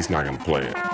he's not gonna play it.